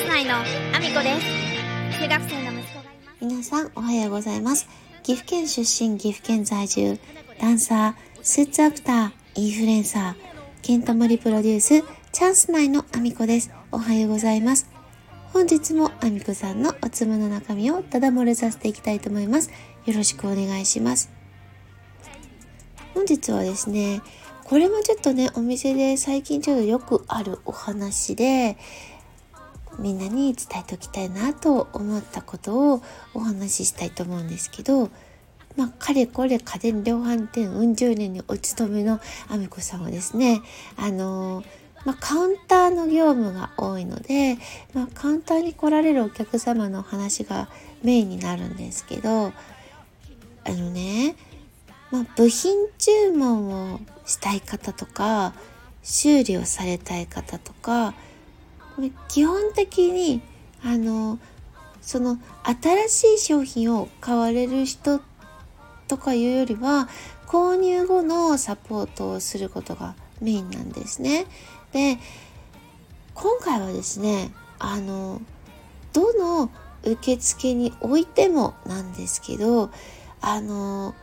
ス内のアミコです中学生の息子がいます。皆さんおはようございます。岐阜県出身岐阜県在住ダンサースーツアクターインフルエンサーケントモリプロデュースチャンス内のアミコです。おはようございます。本日もアミコさんのおつむの中身をただ漏れさせていきたいと思います。よろしくお願いします。本日はですねこれもちょっとねお店で最近ちょっとよくあるお話でみんなに伝えておきたいなと思ったことをお話ししたいと思うんですけどまあ、かれこれ家電量販店うん十年にお勤めのあみこさんはですねあのまあ、カウンターの業務が多いので、まあ、カウンターに来られるお客様の話がメインになるんですけどあのね、まあ、部品注文をしたい方とか修理をされたい方とか基本的にあのその新しい商品を買われる人とかいうよりは購入後のサポートをすることがメインなんですね。で今回はですねあのどの受付においてもなんですけどあの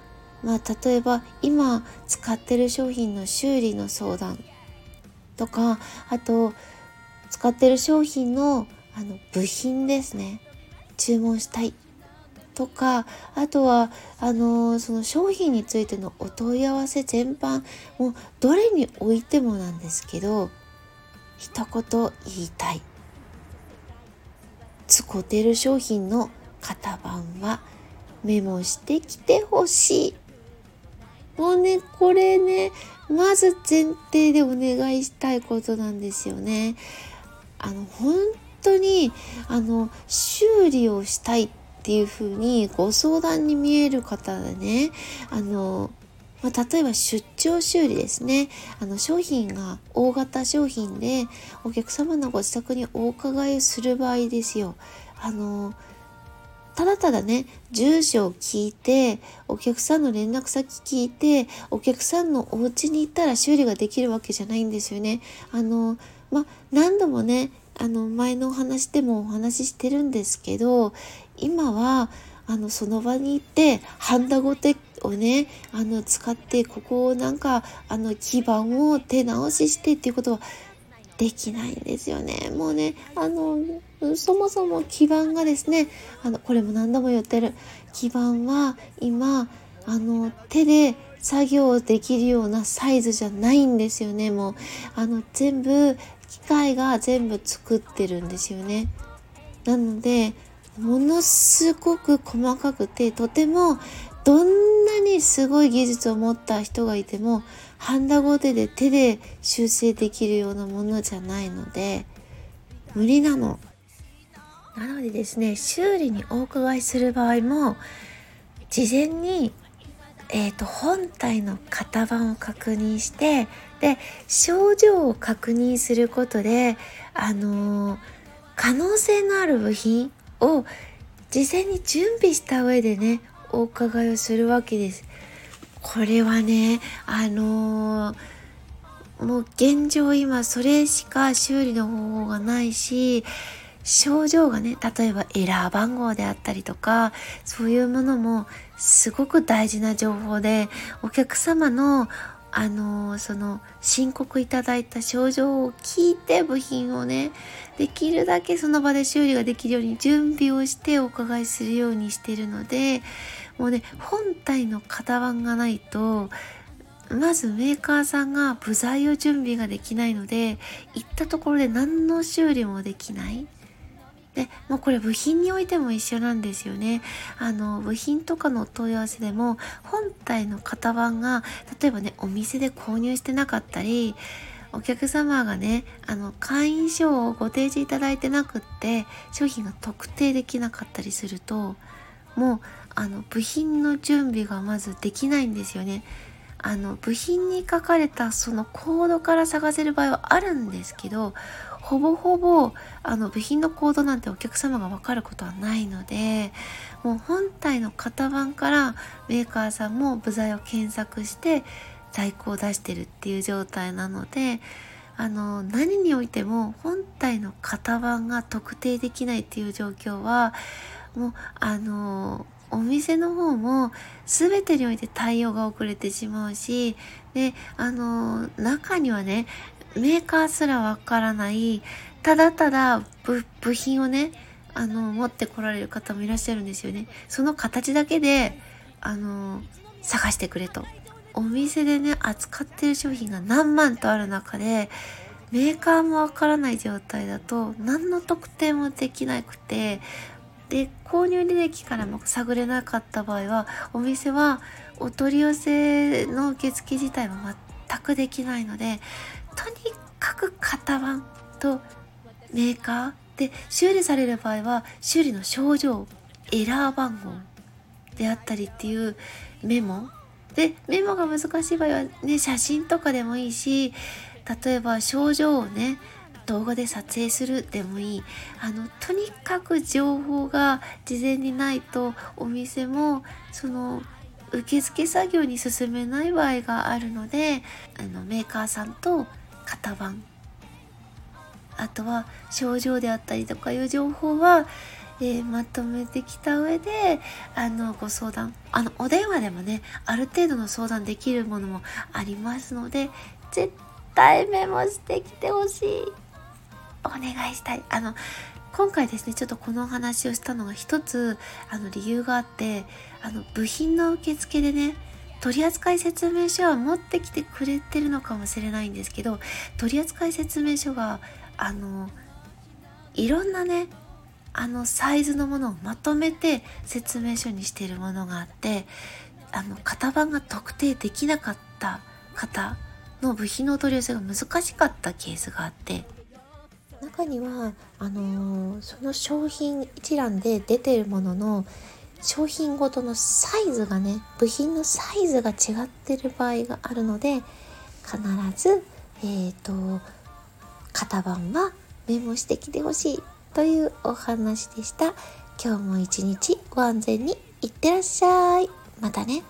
まあ例えば今使ってる商品の修理の相談とかあと使ってる商品のあの部品ですね。注文したい。とかあとはあのその商品についてのお問い合わせ全般もうどれにおいてもなんですけど一言言いたい。使ってる商品の型番はメモしてきてほしい。もうねこれねまず前提でお願いしたいことなんですよね。あの本当にあの修理をしたいっていう風にご相談に見える方でねあのまあ、例えば出張修理ですね。あの商品が大型商品でお客様のご自宅にお伺いする場合ですよ。あのただただね住所を聞いてお客さんの連絡先聞いてお客さんのお家に行ったら修理ができるわけじゃないんですよね。あのまあ何度もねあの前のお話でもお話ししてるんですけど今はあのその場に行ってハンダゴテをねあの使ってここをなんかあの基盤を手直ししてっていうことはできないんですよね。もうねあのそもそも基盤がですねあのこれも何度も言ってる基盤は今あの手で作業できるようなサイズじゃないんですよねもうあの全部機械が全部作ってるんですよね。なのでものすごく細かくてとてもどんなにすごい技術を持った人がいてもハンダゴテで手で修正できるようなものじゃないので無理なの。なのでですね修理にお伺いする場合も事前にえーと、本体の型番を確認してで症状を確認することで、あのー、可能性のある部品を事前に準備した上でねお伺いをするわけです。これはねあのー、もう現状今それしか修理の方法がないし症状がね例えばエラー番号であったりとかそういうものもすごく大事な情報でお客様のあのその申告いただいた症状を聞いて部品をねできるだけその場で修理ができるように準備をしてお伺いするようにしてるのでもうね本体の型番がないとまずメーカーさんが部材を準備ができないので行ったところで何の修理もできない。でもうこれ部品においても一緒なんですよね。あの部品とかのお問い合わせでも本体の型番が例えばねお店で購入してなかったりお客様がねあの会員証をご提示いただいてなくって商品が特定できなかったりするともうあの部品の準備がまずできないんですよね。あの部品に書かれたそのコードから探せる場合はあるんですけどほぼほぼあの部品のコードなんてお客様が分かることはないのでもう本体の型番からメーカーさんも部材を検索して在庫を出してるっていう状態なのであの何においても本体の型番が特定できないっていう状況はもうあのお店の方も全てにおいて対応が遅れてしまうしであの中にはねメーカーすらわからないただただ部品をねあの持ってこられる方もいらっしゃるんですよね。その形だけであの探してくれと。お店でね扱ってる商品が何万とある中でメーカーもわからない状態だと何の特定もできなくてで購入履歴からも探れなかった場合はお店はお取り寄せの受付自体は全くできないのでとにかく型番とメーカーで修理される場合は修理の症状エラー番号であったりっていうメモ。でメモが難しい場合はね写真とかでもいいし例えば症状をね動画で撮影するでもいい。あのとにかく情報が事前にないとお店もその受付作業に進めない場合があるのであのメーカーさんと型番。あとは症状であったりとかいう情報はえー、まとめてきた上であのご相談。あのお電話でもねある程度の相談できるものもありますので絶対メモしてきてほしい。お願いしたい。あの今回ですねちょっとこのお話をしたのが一つあの理由があってあの部品の受付でね取扱説明書は持ってきてくれてるのかもしれないんですけど取扱説明書があのいろんなねあのサイズのものをまとめて説明書にしているものがあってあの型番が特定できなかった方の部品のお取り寄せが難しかったケースがあって中にはあのー、その商品一覧で出てるものの商品ごとのサイズがね部品のサイズが違ってる場合があるので必ずえっ、ー、と型番はメモしてきてほしいというお話でした。今日も一日ご安全にいってらっしゃい。またね。